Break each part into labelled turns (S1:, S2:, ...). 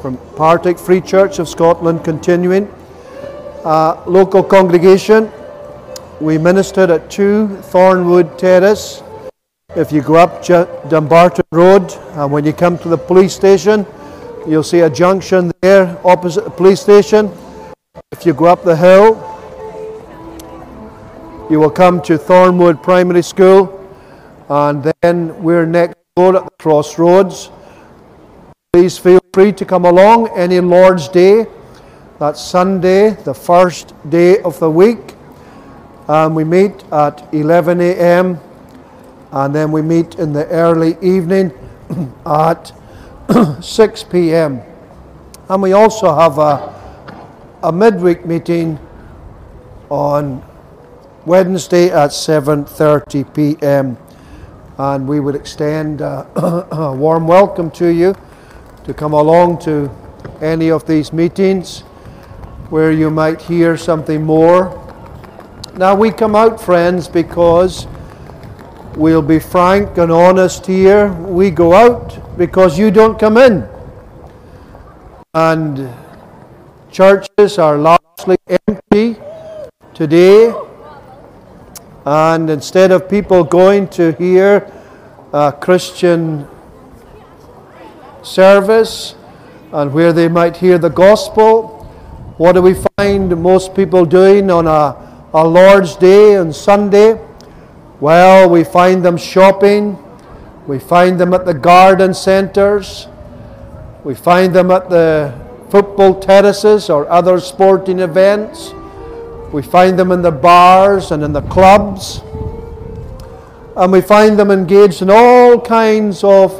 S1: from Partick Free Church of Scotland continuing. Uh, local congregation, we ministered at 2 Thornwood Terrace. If you go up Dumbarton Road, and when you come to the police station, you'll see a junction there opposite the police station. If you go up the hill, you will come to Thornwood Primary School, and then we're next door at the crossroads. Please feel free to come along any Lord's Day. That's Sunday, the first day of the week. And we meet at 11 a.m. and then we meet in the early evening at 6 p.m. And we also have a, a midweek meeting on Wednesday at 7:30 p.m. And we would extend a, a warm welcome to you to come along to any of these meetings where you might hear something more. Now we come out, friends, because we'll be frank and honest here. We go out because you don't come in. And churches are largely empty today. And instead of people going to hear a Christian service and where they might hear the gospel, what do we find most people doing on a, a Lord's Day and Sunday? Well, we find them shopping, we find them at the garden centres, we find them at the football terraces or other sporting events. We find them in the bars and in the clubs. And we find them engaged in all kinds of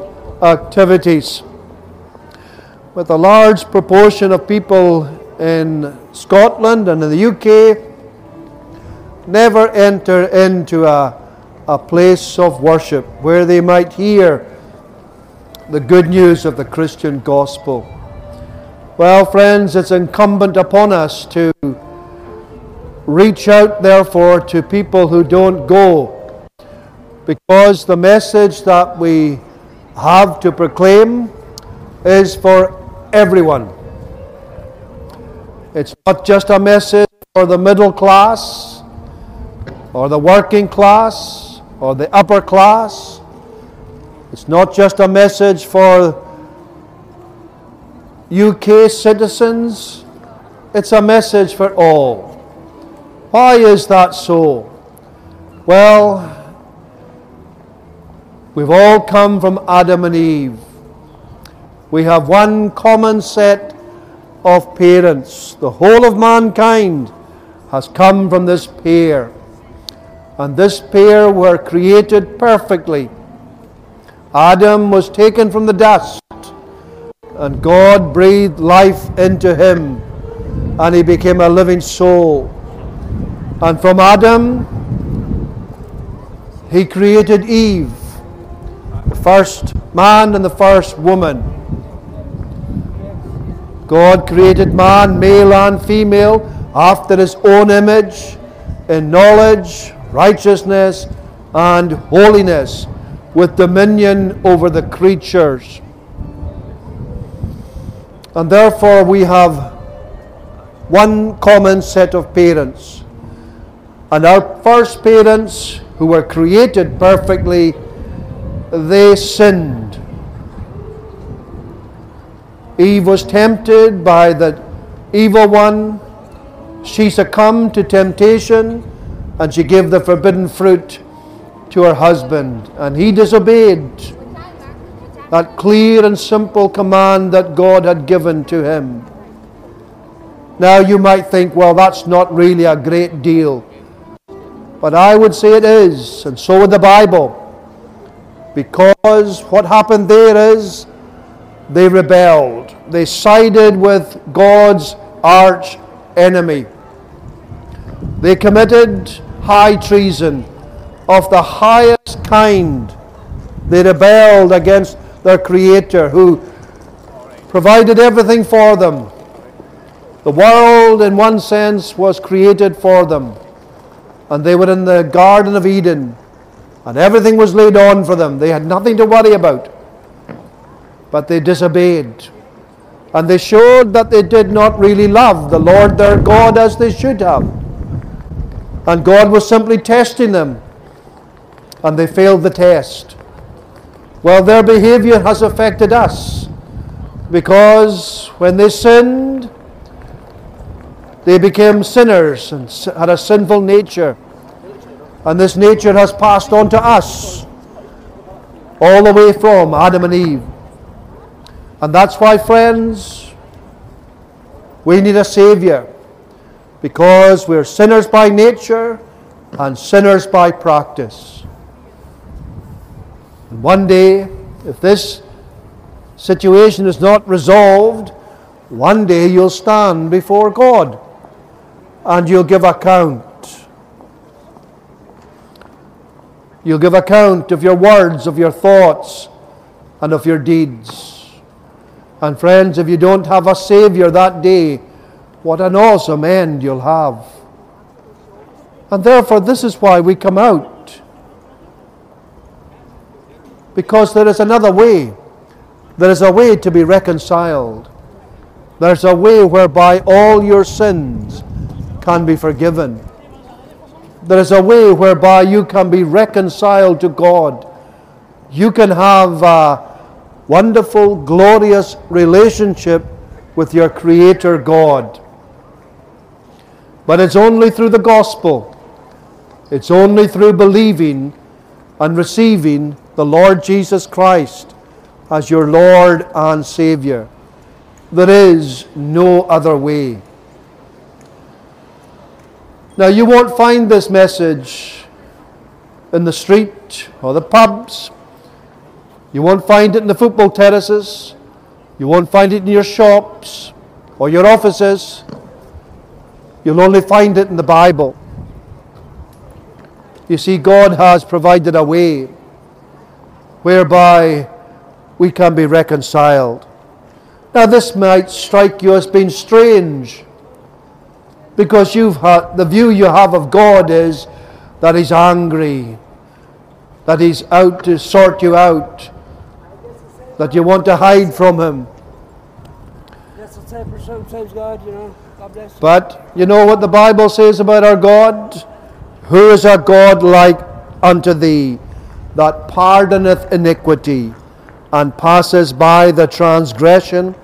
S1: activities. With a large proportion of people in Scotland and in the UK never enter into a, a place of worship where they might hear the good news of the Christian gospel. Well, friends, it's incumbent upon us to Reach out, therefore, to people who don't go, because the message that we have to proclaim is for everyone. It's not just a message for the middle class, or the working class, or the upper class. It's not just a message for UK citizens, it's a message for all. Why is that so? Well, we've all come from Adam and Eve. We have one common set of parents. The whole of mankind has come from this pair. And this pair were created perfectly. Adam was taken from the dust, and God breathed life into him, and he became a living soul. And from Adam, he created Eve, the first man and the first woman. God created man, male and female, after his own image, in knowledge, righteousness, and holiness, with dominion over the creatures. And therefore, we have one common set of parents and our first parents, who were created perfectly, they sinned. Eve was tempted by the evil one. She succumbed to temptation and she gave the forbidden fruit to her husband. And he disobeyed that clear and simple command that God had given to him. Now you might think, well, that's not really a great deal. But I would say it is, and so would the Bible. Because what happened there is they rebelled. They sided with God's arch enemy. They committed high treason of the highest kind. They rebelled against their Creator who provided everything for them. The world, in one sense, was created for them and they were in the Garden of Eden, and everything was laid on for them. They had nothing to worry about. But they disobeyed. And they showed that they did not really love the Lord their God as they should have. And God was simply testing them. And they failed the test. Well, their behavior has affected us. Because when they sinned, they became sinners and had a sinful nature. And this nature has passed on to us all the way from Adam and Eve. And that's why, friends, we need a Savior because we're sinners by nature and sinners by practice. And one day, if this situation is not resolved, one day you'll stand before God and you'll give account. You'll give account of your words, of your thoughts, and of your deeds. And friends, if you don't have a Savior that day, what an awesome end you'll have. And therefore, this is why we come out. Because there is another way. There is a way to be reconciled. There's a way whereby all your sins can be forgiven. There is a way whereby you can be reconciled to God. You can have a wonderful, glorious relationship with your Creator God. But it's only through the gospel, it's only through believing and receiving the Lord Jesus Christ as your Lord and Savior. There is no other way. Now, you won't find this message in the street or the pubs. You won't find it in the football terraces. You won't find it in your shops or your offices. You'll only find it in the Bible. You see, God has provided a way whereby we can be reconciled. Now, this might strike you as being strange because you've had, the view you have of God is that He's angry, that He's out to sort you out, that you want to hide from Him.
S2: That's the type of sometimes God, you know. God bless you.
S1: But you know what the Bible says about our God? Who is a God like unto thee, that pardoneth iniquity, and passes by the transgression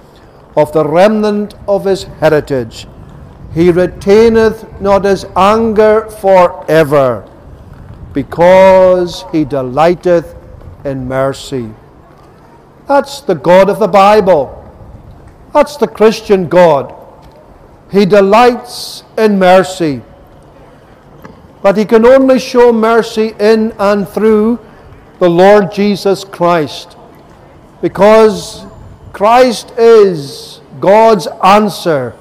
S1: of the remnant of his heritage? He retaineth not his anger forever, because he delighteth in mercy. That's the God of the Bible. That's the Christian God. He delights in mercy. But he can only show mercy in and through the Lord Jesus Christ. Because Christ is God's answer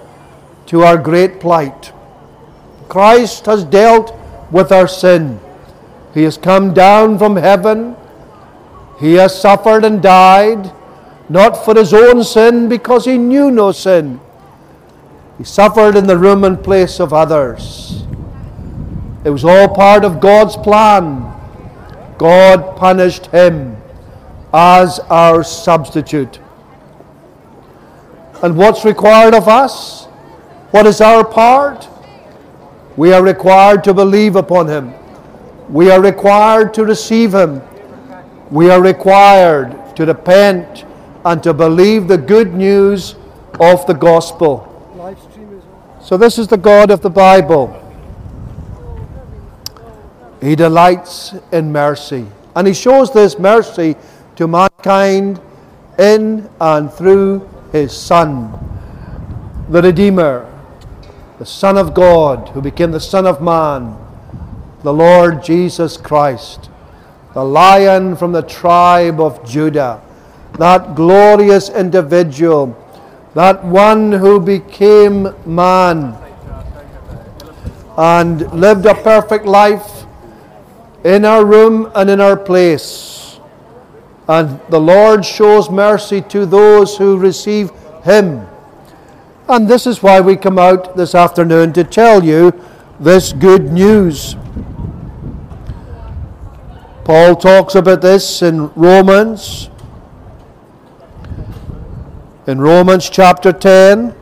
S1: to our great plight. Christ has dealt with our sin. He has come down from heaven. He has suffered and died, not for his own sin, because he knew no sin. He suffered in the room and place of others. It was all part of God's plan. God punished him as our substitute. And what's required of us? What is our part? We are required to believe upon him. We are required to receive him. We are required to repent and to believe the good news of the gospel. So, this is the God of the Bible. He delights in mercy. And He shows this mercy to mankind in and through His Son, the Redeemer, the Son of God, who became the Son of Man, the Lord Jesus Christ, the Lion from the tribe of Judah, that glorious individual, that one who became man and lived a perfect life in our room and in our place. And the Lord shows mercy to those who receive Him. And this is why we come out this afternoon to tell you this good news. Paul talks about this in Romans. in Romans chapter 10.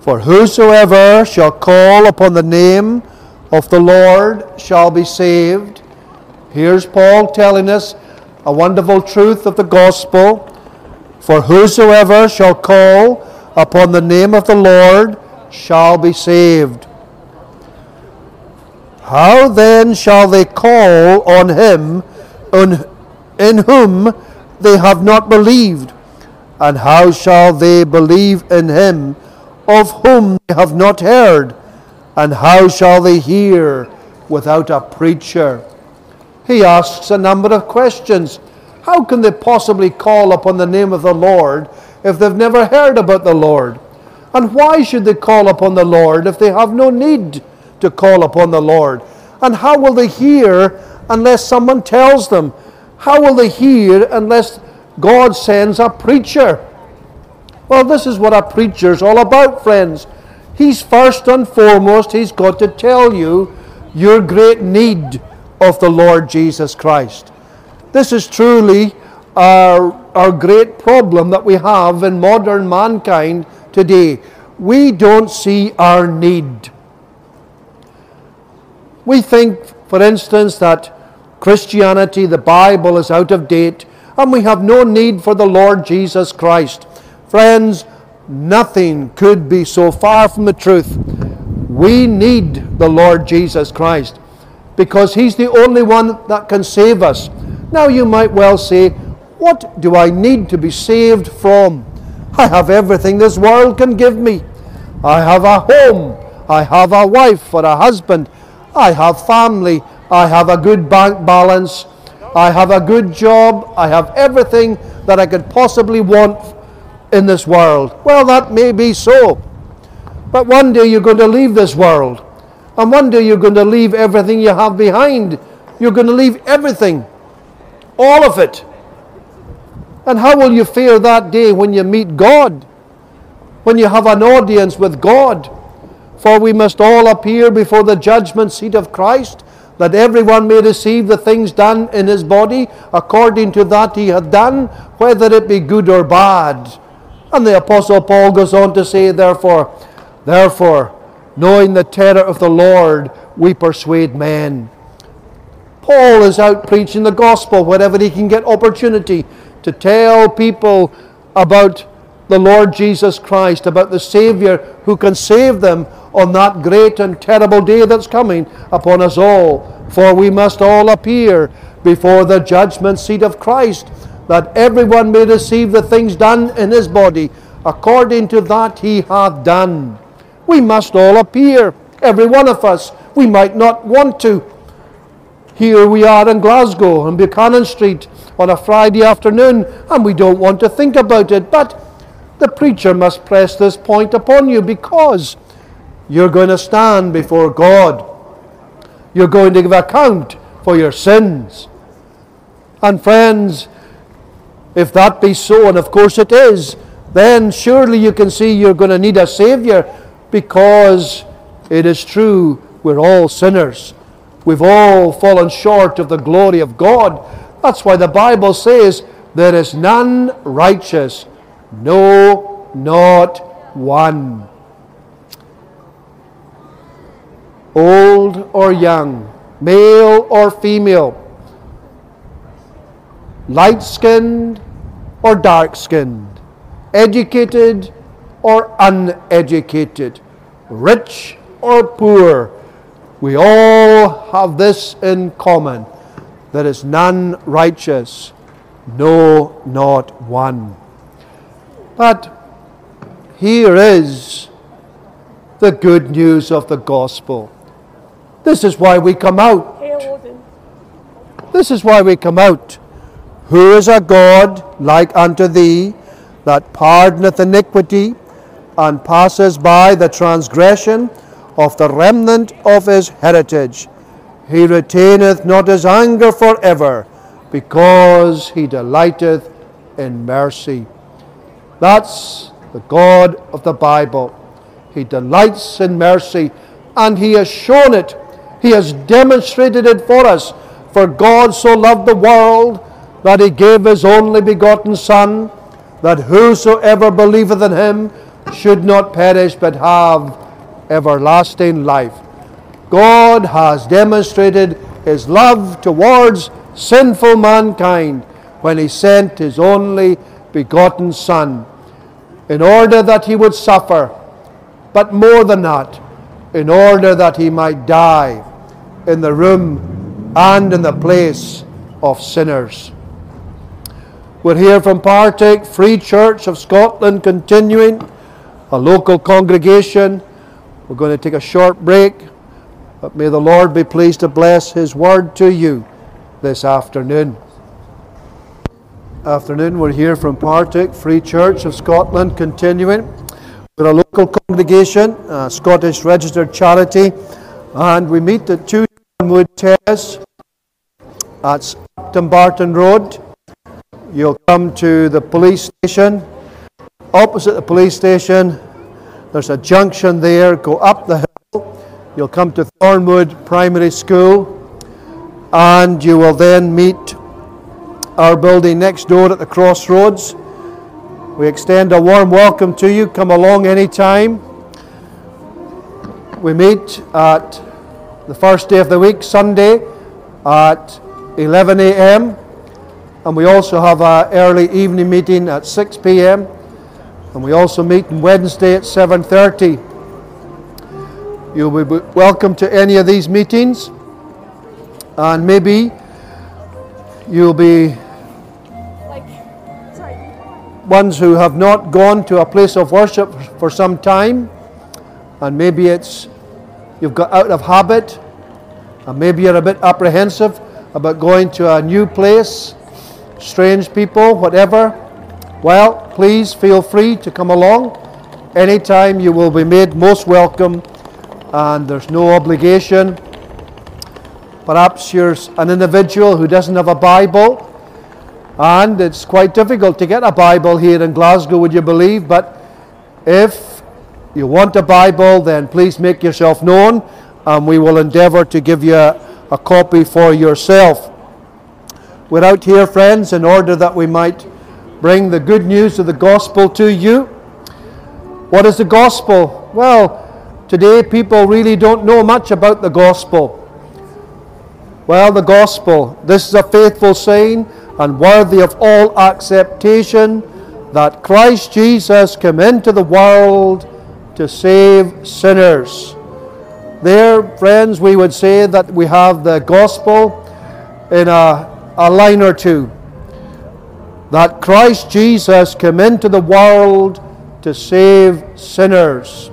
S1: For whosoever shall call upon the name of the Lord shall be saved. Here's Paul telling us a wonderful truth of the gospel. For whosoever shall call upon the name of the Lord shall be saved. How then shall they call on him in whom they have not believed? And how shall they believe in him of whom they have not heard? And how shall they hear without a preacher? He asks a number of questions. How can they possibly call upon the name of the Lord if they've never heard about the Lord? And why should they call upon the Lord if they have no need to call upon the Lord? And how will they hear unless someone tells them? How will they hear unless God sends a preacher? Well, this is what a preacher's all about, friends. He's first and foremost, he's got to tell you your great need of the Lord Jesus Christ. This is truly our, our great problem that we have in modern mankind today. We don't see our need. We think, for instance, that Christianity, the Bible, is out of date and we have no need for the Lord Jesus Christ. Friends, nothing could be so far from the truth. We need the Lord Jesus Christ because He's the only one that can save us. Now you might well say, What do I need to be saved from? I have everything this world can give me. I have a home. I have a wife or a husband. I have family. I have a good bank balance. I have a good job. I have everything that I could possibly want in this world. Well, that may be so. But one day you're going to leave this world. And one day you're going to leave everything you have behind. You're going to leave everything all of it. And how will you fare that day when you meet God? When you have an audience with God? For we must all appear before the judgment seat of Christ, that everyone may receive the things done in his body according to that he hath done, whether it be good or bad. And the Apostle Paul goes on to say, therefore, therefore, knowing the terror of the Lord, we persuade men. Paul is out preaching the gospel wherever he can get opportunity to tell people about the Lord Jesus Christ, about the Savior who can save them on that great and terrible day that's coming upon us all. For we must all appear before the judgment seat of Christ, that everyone may receive the things done in his body according to that he hath done. We must all appear, every one of us. We might not want to, here we are in Glasgow on Buchanan Street on a Friday afternoon, and we don't want to think about it. But the preacher must press this point upon you because you're going to stand before God. You're going to give account for your sins. And friends, if that be so, and of course it is, then surely you can see you're going to need a Saviour because it is true we're all sinners. We've all fallen short of the glory of God. That's why the Bible says, There is none righteous, no, not one. Old or young, male or female, light skinned or dark skinned, educated or uneducated, rich or poor, we all have this in common there is none righteous, no, not one. But here is the good news of the gospel. This is why we come out. This is why we come out. Who is a God like unto thee, that pardoneth iniquity, and passes by the transgression of the remnant of his heritage. He retaineth not his anger for ever, because he delighteth in mercy. That's the God of the Bible. He delights in mercy, and he has shown it. He has demonstrated it for us. For God so loved the world that he gave his only begotten Son, that whosoever believeth in him should not perish but have everlasting life. God has demonstrated his love towards sinful mankind when he sent his only begotten Son, in order that he would suffer, but more than that, in order that he might die in the room and in the place of sinners. We're here from Partick Free Church of Scotland, continuing a local congregation. We're going to take a short break, but may the Lord be pleased to bless His word to you this afternoon. Afternoon, we're here from Partick Free Church of Scotland, continuing. We're a local congregation, a Scottish registered charity, and we meet at 2 Wood Terrace at Dumbarton Road. You'll come to the police station. Opposite the police station, there's a junction there. Go up the hill. You'll come to Thornwood Primary School, and you will then meet our building next door at the crossroads. We extend a warm welcome to you. Come along anytime. We meet at the first day of the week, Sunday, at 11 a.m. And we also have an early evening meeting at 6 p.m. And we also meet on Wednesday at 7.30. You'll be welcome to any of these meetings. And maybe you'll be ones who have not gone to a place of worship for some time. And maybe it's you've got out of habit. And maybe you're a bit apprehensive about going to a new place, strange people, whatever, well, please feel free to come along. Anytime you will be made most welcome, and there's no obligation. Perhaps you're an individual who doesn't have a Bible, and it's quite difficult to get a Bible here in Glasgow, would you believe? But if you want a Bible, then please make yourself known, and we will endeavour to give you a, a copy for yourself. We're out here, friends, in order that we might bring the good news of the gospel to you. What is the gospel? Well, today people really don't know much about the gospel. Well, the gospel, this is a faithful saying and worthy of all acceptation that Christ Jesus came into the world to save sinners. There, friends, we would say that we have the gospel in a, a line or two. That Christ Jesus came into the world to save sinners.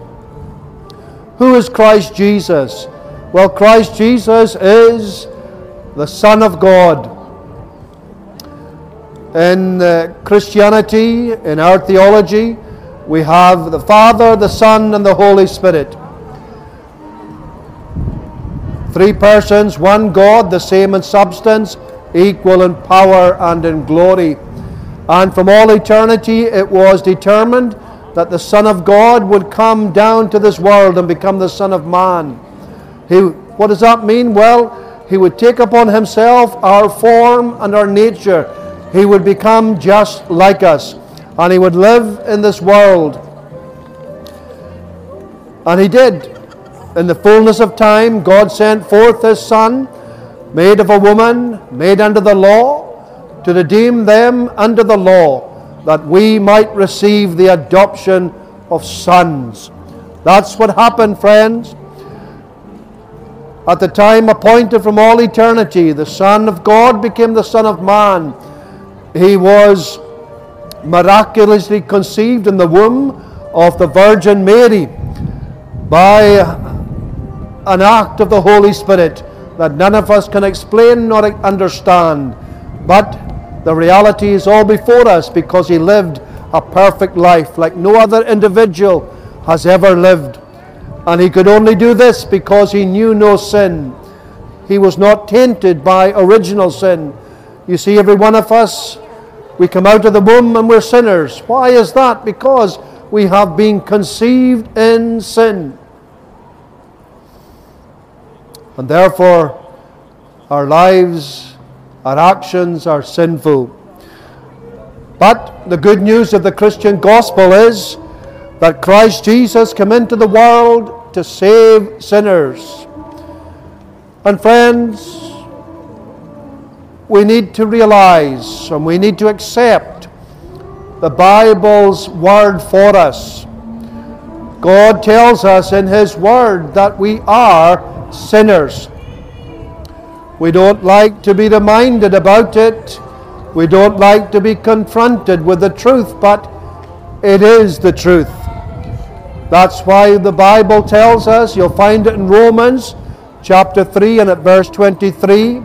S1: Who is Christ Jesus? Well, Christ Jesus is the Son of God. In uh, Christianity, in our theology, we have the Father, the Son, and the Holy Spirit. Three persons, one God, the same in substance, equal in power and in glory. And from all eternity it was determined that the Son of God would come down to this world and become the Son of Man. He, what does that mean? Well, he would take upon himself our form and our nature. He would become just like us. And he would live in this world. And he did. In the fullness of time, God sent forth His Son, made of a woman, made under the law, to redeem them under the law, that we might receive the adoption of sons. That's what happened, friends. At the time appointed from all eternity, the Son of God became the Son of Man. He was miraculously conceived in the womb of the Virgin Mary by an act of the Holy Spirit that none of us can explain nor understand. But the reality is all before us because he lived a perfect life like no other individual has ever lived. And he could only do this because he knew no sin. He was not tainted by original sin. You see, every one of us, we come out of the womb and we're sinners. Why is that? Because we have been conceived in sin. And therefore, our lives Our actions are sinful. But the good news of the Christian gospel is that Christ Jesus came into the world to save sinners. And friends, we need to realize and we need to accept the Bible's word for us. God tells us in His Word that we are sinners. We don't like to be reminded about it. We don't like to be confronted with the truth, but it is the truth. That's why the Bible tells us, you'll find it in Romans chapter 3 and at verse 23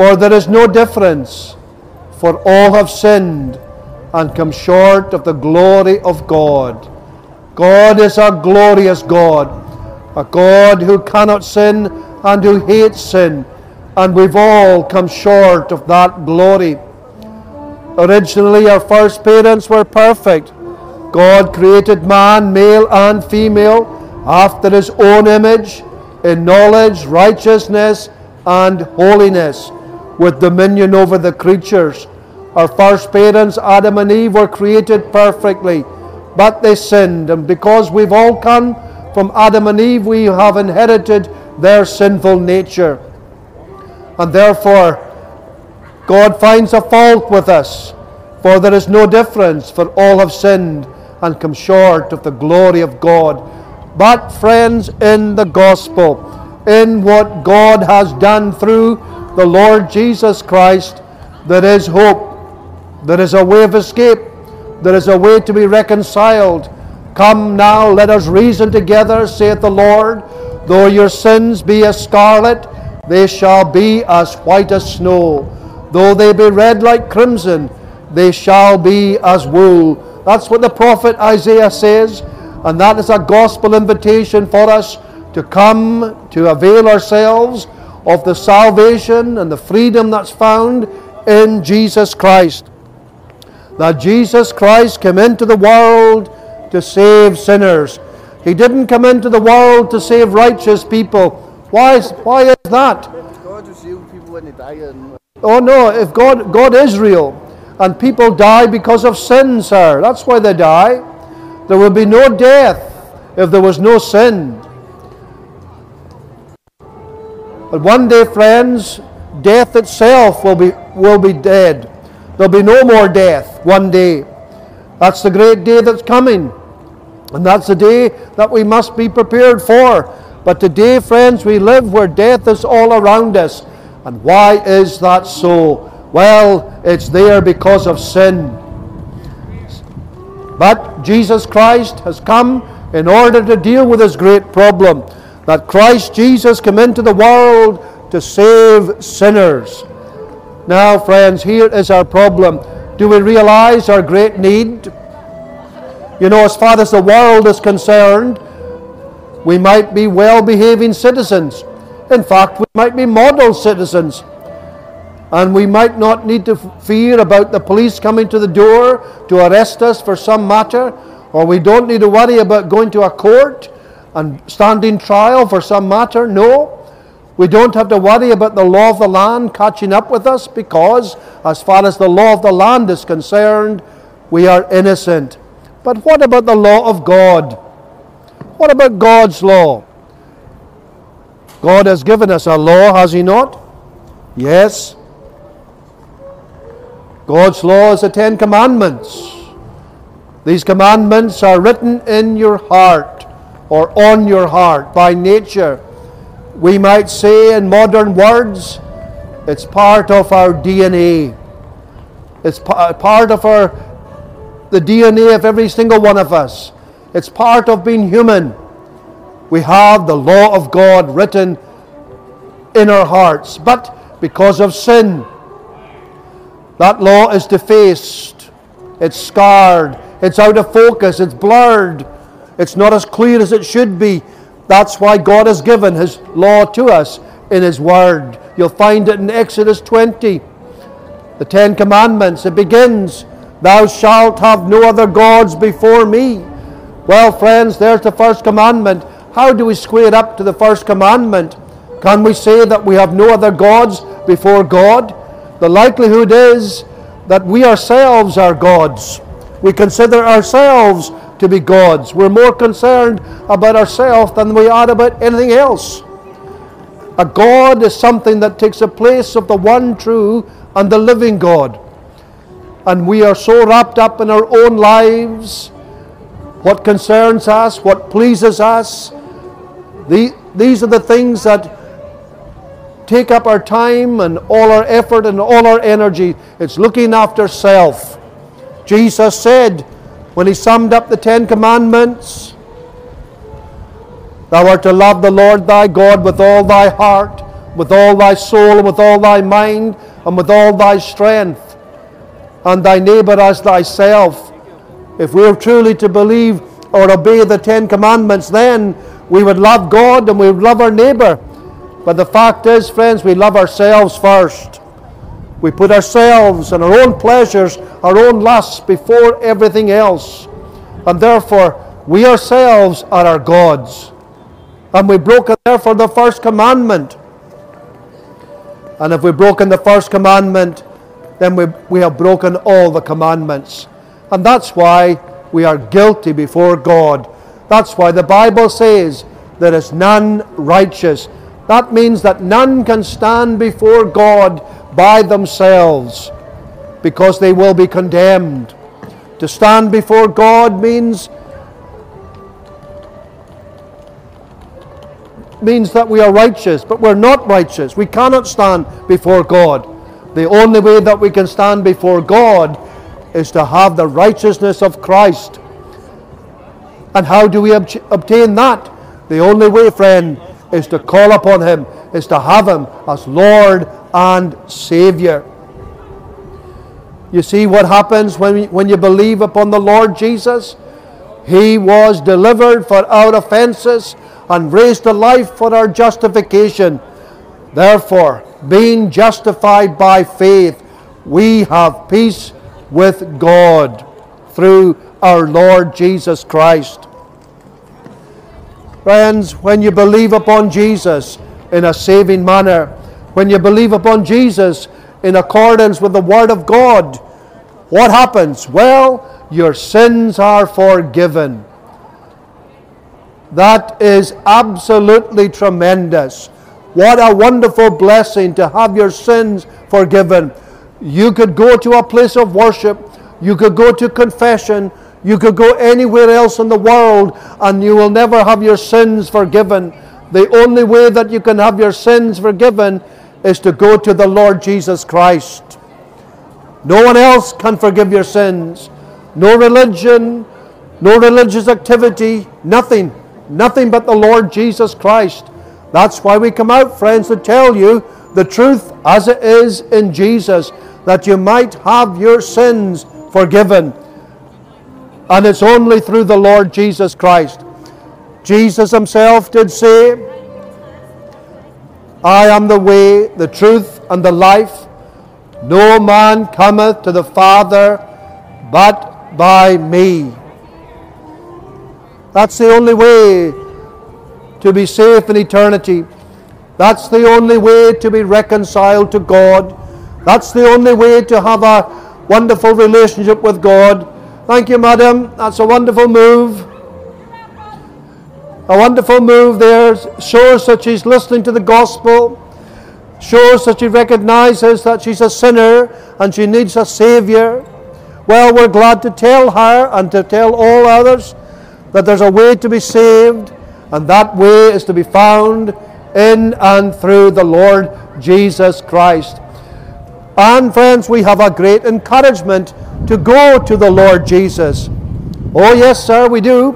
S1: For there is no difference, for all have sinned and come short of the glory of God. God is a glorious God, a God who cannot sin and who hates sin, and we've all come short of that glory. Originally, our first parents were perfect. God created man, male and female, after his own image, in knowledge, righteousness, and holiness, with dominion over the creatures. Our first parents, Adam and Eve, were created perfectly, but they sinned. And because we've all come from Adam and Eve, we have inherited their sinful nature. And therefore, God finds a fault with us, for there is no difference, for all have sinned and come short of the glory of God. But, friends, in the gospel, in what God has done through the Lord Jesus Christ, there is hope. There is a way of escape. There is a way to be reconciled. Come now, let us reason together, saith the Lord. Though your sins be as scarlet, they shall be as white as snow. Though they be red like crimson, they shall be as wool. That's what the prophet Isaiah says, and that is a gospel invitation for us to come to avail ourselves of the salvation and the freedom that's found in Jesus Christ. That Jesus Christ came into the world to save sinners. He didn't come into the world to save righteous people. Why is, why is that?
S3: God will save people when they die. And
S1: Oh no, if God God is real and people die because of sin, sir. That's why they die. There will be no death if there was no sin. But one day, friends, death itself will be will be dead. There'll be no more death one day. That's the great day that's coming. And that's the day that we must be prepared for. But today, friends, we live where death is all around us. And why is that so? Well, it's there because of sin. But Jesus Christ has come in order to deal with this great problem that Christ Jesus came into the world to save sinners. Now, friends, here is our problem. Do we realize our great need? You know, as far as the world is concerned, we might be well behaving citizens. In fact, we might be model citizens. And we might not need to fear about the police coming to the door to arrest us for some matter, or we don't need to worry about going to a court and standing trial for some matter. No. We don't have to worry about the law of the land catching up with us because, as far as the law of the land is concerned, we are innocent. But what about the law of God? What about God's law? God has given us a law, has He not? Yes. God's law is the Ten Commandments. These commandments are written in your heart or on your heart by nature. We might say in modern words, it's part of our DNA. It's part of our the DNA of every single one of us. It's part of being human. We have the law of God written in our hearts, but because of sin, that law is defaced, it's scarred, it's out of focus, it's blurred, it's not as clear as it should be. That's why God has given His law to us in His Word. You'll find it in Exodus 20, the Ten Commandments. It begins, Thou shalt have no other gods before me. Well, friends, there's the first commandment. How do we square up to the first commandment? Can we say that we have no other gods before God, the likelihood is that we ourselves are gods. We consider ourselves to be gods. We're more concerned about ourselves than we are about anything else. A God is something that takes the place of the one true and the living God. And we are so wrapped up in our own lives, what concerns us, what pleases us. The, these are the things that take up our time and all our effort and all our energy. It's looking after self. Jesus said when he summed up the Ten Commandments, Thou art to love the Lord thy God with all thy heart, with all thy soul, and with all thy mind, and with all thy strength, and thy neighbor as thyself. If we are truly to believe or obey the Ten Commandments, then we would love God and we would love our neighbor. But the fact is, friends, we love ourselves first. We put ourselves and our own pleasures, our own lusts before everything else. And therefore, we ourselves are our gods. And we've broken, therefore, the first commandment. And if we've broken the first commandment, then we, we have broken all the commandments. And that's why we are guilty before God. That's why the Bible says there is none righteous. That means that none can stand before God by themselves because they will be condemned. To stand before God means means that we are righteous, but we're not righteous. We cannot stand before God. The only way that we can stand before God is to have the righteousness of Christ. And how do we ob- obtain that? The only way, friend, is to call upon Him, is to have Him as Lord and Savior. You see what happens when, when you believe upon the Lord Jesus? He was delivered for our offenses and raised to life for our justification. Therefore, being justified by faith, we have peace with God through our Lord Jesus Christ. Friends, when you believe upon Jesus in a saving manner, when you believe upon Jesus in accordance with the Word of God, what happens? Well, your sins are forgiven. That is absolutely tremendous. What a wonderful blessing to have your sins forgiven. You could go to a place of worship, you could go to confession, you could go anywhere else in the world, and you will never have your sins forgiven. The only way that you can have your sins forgiven is to go to the Lord Jesus Christ. No one else can forgive your sins. No religion, no religious activity, nothing. Nothing but the Lord Jesus Christ. That's why we come out, friends, to tell you the truth as it is in Jesus, that you might have your sins forgiven. And it's only through the Lord Jesus Christ. Jesus himself did say, I am the way, the truth, and the life. No man cometh to the Father but by me. That's the only way to be safe in eternity. That's the only way to be reconciled to God. That's the only way to have a wonderful relationship with God. Thank you, madam. That's a wonderful move. A wonderful move there. Shows that she's listening to the gospel. Shows that she recognizes that she's a sinner and she needs a Savior. Well, we're glad to tell her and to tell all others that there's a way to be saved, and that way is to be found in and through the Lord Jesus Christ. And, friends, we have a great encouragement to go to the Lord Jesus. Oh, yes, sir, we do.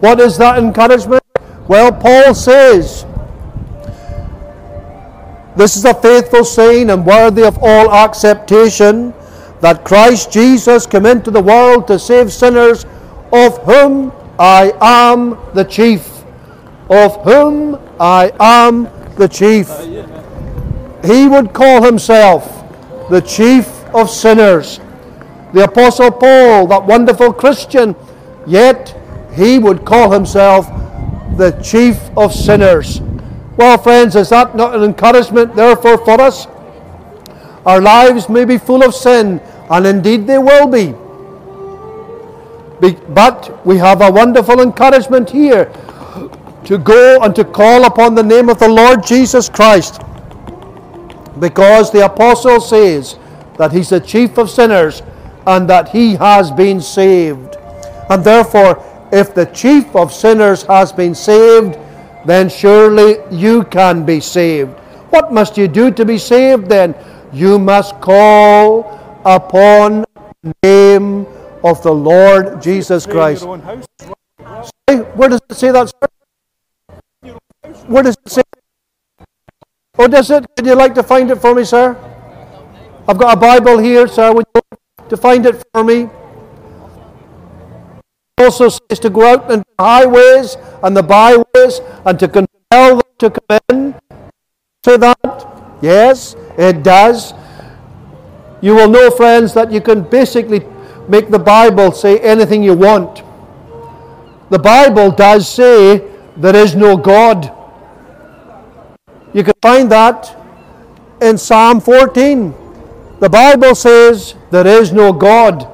S1: What is that encouragement? Well, Paul says, This is a faithful saying and worthy of all acceptation that Christ Jesus came into the world to save sinners, of whom I am the chief. Of whom I am the chief. He would call himself the chief of sinners. The Apostle Paul, that wonderful Christian, yet he would call himself the chief of sinners. Well, friends, is that not an encouragement, therefore, for us? Our lives may be full of sin, and indeed they will be. But we have a wonderful encouragement here to go and to call upon the name of the Lord Jesus Christ. Because the apostle says that he's the chief of sinners and that he has been saved. And therefore, if the chief of sinners has been saved, then surely you can be saved. What must you do to be saved then? You must call upon the name of the Lord Jesus Christ. Hey, where does it say that? Sir? Where does it say? Oh, does it? Would you like to find it for me, sir? I've got a Bible here, sir. Would you like to find it for me? It also says to go out into the highways and the byways and to compel them to come in. Say that? Yes, it does. You will know, friends, that you can basically make the Bible say anything you want. The Bible does say there is no God. You can find that in Psalm 14. The Bible says there is no God.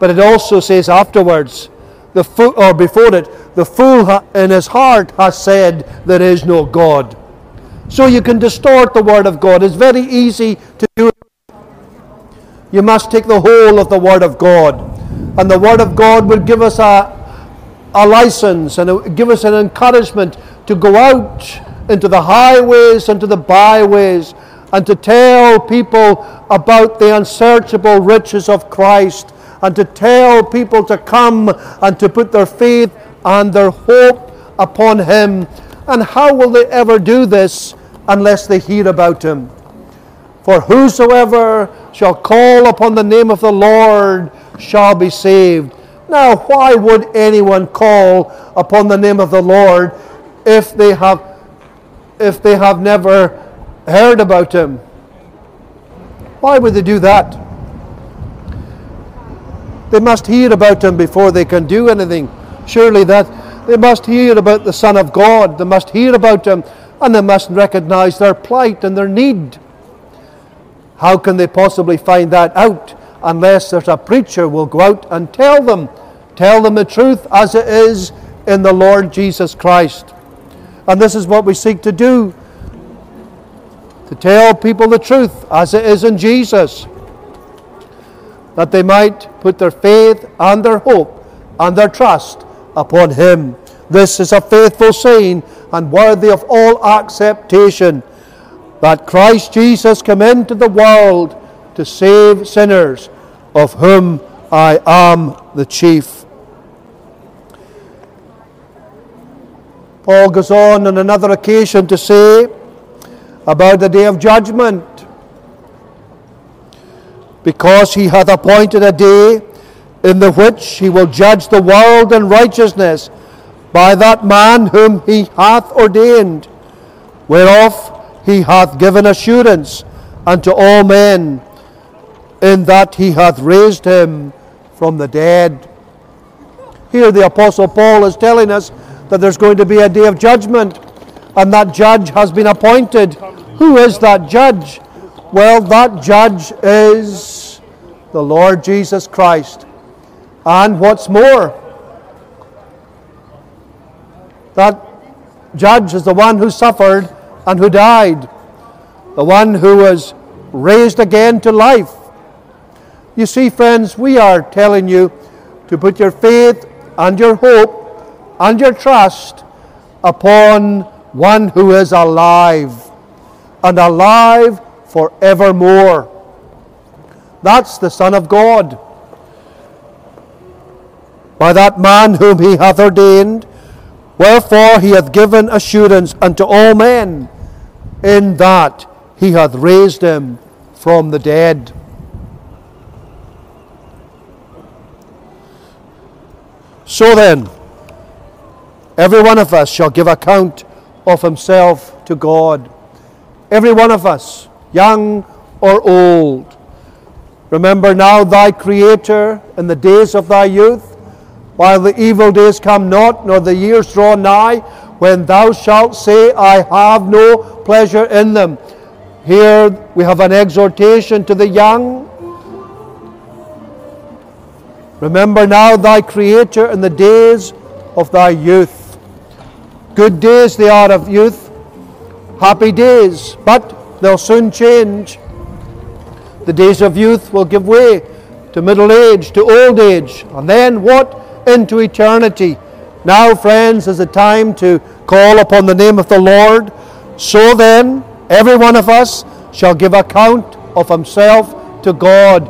S1: But it also says afterwards, the fool, or before it, the fool in his heart has said there is no God. So you can distort the Word of God. It's very easy to do. You must take the whole of the Word of God. And the Word of God will give us a, a license and give us an encouragement to go out into the highways and to the byways and to tell people about the unsearchable riches of Christ and to tell people to come and to put their faith and their hope upon Him. And how will they ever do this unless they hear about Him? For whosoever shall call upon the name of the Lord shall be saved. Now, why would anyone call upon the name of the Lord if they have if they have never heard about him? Why would they do that? They must hear about him before they can do anything. Surely that they must hear about the Son of God. They must hear about him and they must recognize their plight and their need. How can they possibly find that out unless there's a preacher will go out and tell them, tell them the truth as it is in the Lord Jesus Christ. And this is what we seek to do to tell people the truth as it is in Jesus, that they might put their faith and their hope and their trust upon Him. This is a faithful saying and worthy of all acceptation that Christ Jesus came into the world to save sinners, of whom I am the chief. Paul goes on on another occasion to say about the day of judgment. Because he hath appointed a day in the which he will judge the world in righteousness by that man whom he hath ordained, whereof he hath given assurance unto all men, in that he hath raised him from the dead. Here, the Apostle Paul is telling us that there's going to be a day of judgment, and that judge has been appointed. Who is that judge? Well, that judge is the Lord Jesus Christ. And what's more, that judge is the one who suffered and who died, the one who was raised again to life. You see, friends, we are telling you to put your faith and your hope and your trust upon one who is alive and alive forevermore. That's the Son of God. By that man whom he hath ordained, wherefore he hath given assurance unto all men, in that he hath raised him from the dead. So then, every one of us shall give account of himself to God. Every one of us, young or old. Remember now thy Creator in the days of thy youth, while the evil days come not, nor the years draw nigh, when thou shalt say, I have no pleasure in them. Here we have an exhortation to the young. Remember now thy Creator in the days of thy youth. Good days they are of youth, happy days, but they'll soon change. The days of youth will give way to middle age, to old age, and then what? Into eternity. Now, friends, is the time to call upon the name of the Lord. So then, every one of us shall give account of himself to God.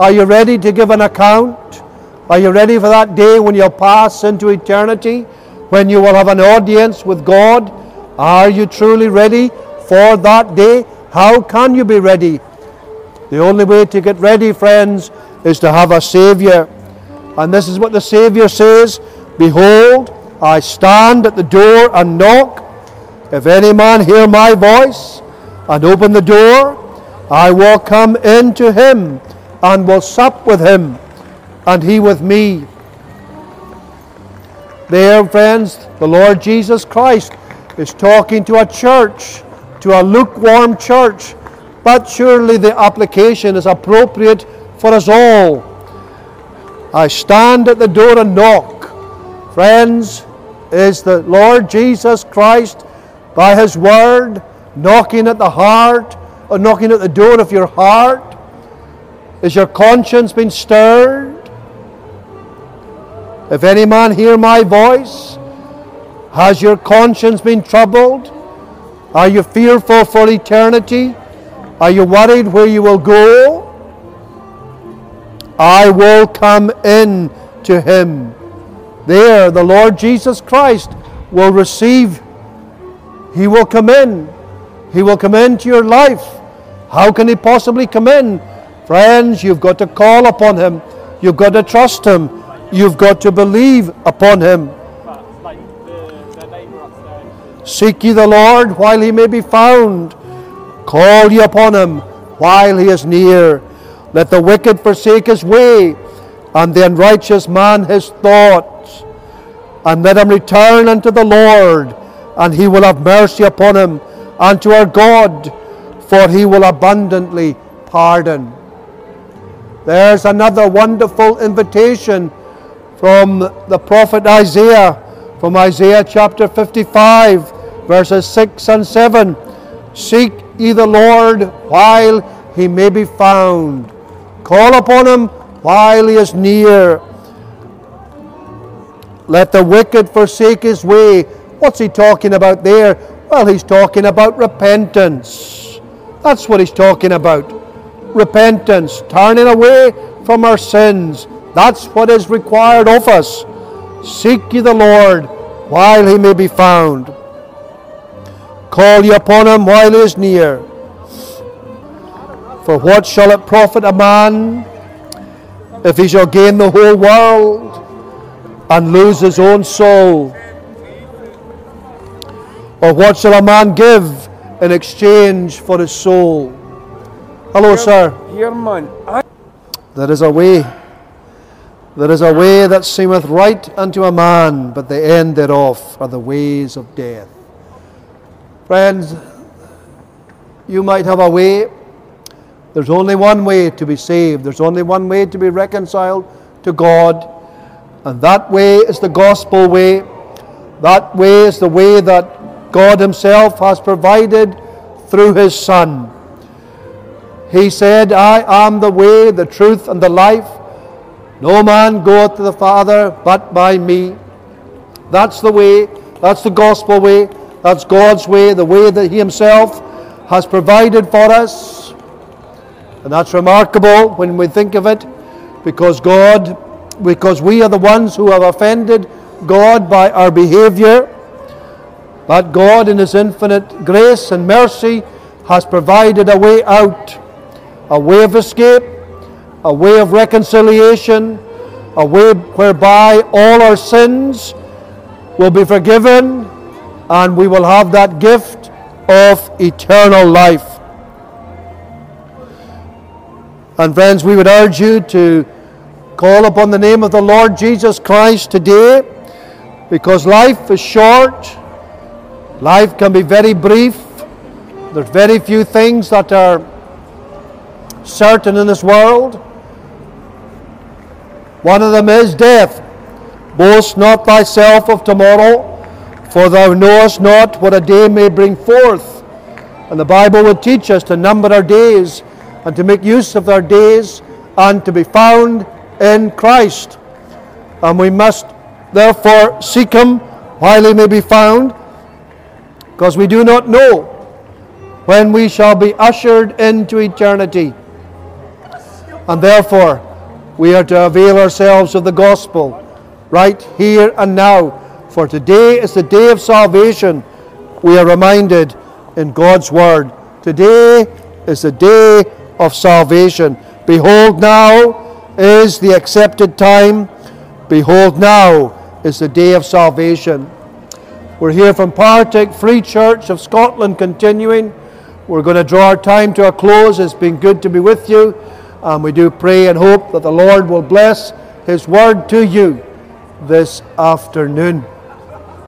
S1: Are you ready to give an account? Are you ready for that day when you'll pass into eternity? When you will have an audience with God? Are you truly ready for that day? How can you be ready? The only way to get ready, friends, is to have a Saviour. And this is what the Saviour says Behold, I stand at the door and knock. If any man hear my voice and open the door, I will come in to him and will sup with him, and he with me. There, friends, the Lord Jesus Christ is talking to a church, to a lukewarm church, but surely the application is appropriate for us all. I stand at the door and knock. Friends, is the Lord Jesus Christ by His Word knocking at the heart or knocking at the door of your heart? Is your conscience been stirred? If any man hear my voice, has your conscience been troubled? Are you fearful for eternity? Are you worried where you will go? I will come in to him. There, the Lord Jesus Christ will receive. He will come in. He will come into your life. How can he possibly come in? Friends, you've got to call upon him. You've got to trust him. You've got to believe upon him. Seek ye the Lord while he may be found. Call ye upon him while he is near. Let the wicked forsake his way, and the unrighteous man his thoughts. And let him return unto the Lord, and he will have mercy upon him, and to our God, for he will abundantly pardon. There's another wonderful invitation from the prophet Isaiah, from Isaiah chapter 55, verses 6 and 7. Seek ye the Lord while he may be found. Call upon him while he is near. Let the wicked forsake his way. What's he talking about there? Well, he's talking about repentance. That's what he's talking about. Repentance, turning away from our sins. That's what is required of us. Seek ye the Lord while he may be found. Call ye upon him while he is near. For what shall it profit a man if he shall gain the whole world and lose his own soul? Or what shall a man give in exchange for his soul? Hello, sir.
S4: Here, man.
S1: There is a way. There is a way that seemeth right unto a man, but the end thereof are the ways of death. Friends, you might have a way. There's only one way to be saved. There's only one way to be reconciled to God. And that way is the gospel way. That way is the way that God Himself has provided through His Son. He said, I am the way, the truth, and the life. No man goeth to the Father but by me. That's the way. That's the gospel way. That's God's way, the way that He Himself has provided for us. And that's remarkable when we think of it, because God, because we are the ones who have offended God by our behavior. But God, in His infinite grace and mercy, has provided a way out, a way of escape, a way of reconciliation, a way whereby all our sins will be forgiven and we will have that gift of eternal life. And friends, we would urge you to call upon the name of the Lord Jesus Christ today because life is short, life can be very brief. There's very few things that are certain in this world. One of them is death. Boast not thyself of tomorrow, for thou knowest not what a day may bring forth. And the Bible would teach us to number our days and to make use of our days and to be found in Christ. And we must therefore seek Him while He may be found, because we do not know when we shall be ushered into eternity. And therefore, we are to avail ourselves of the gospel right here and now. For today is the day of salvation, we are reminded in God's Word. Today is the day of salvation. Behold, now is the accepted time. Behold, now is the day of salvation. We're here from Partick Free Church of Scotland continuing. We're going to draw our time to a close. It's been good to be with you. And we do pray and hope that the Lord will bless His word to you this afternoon.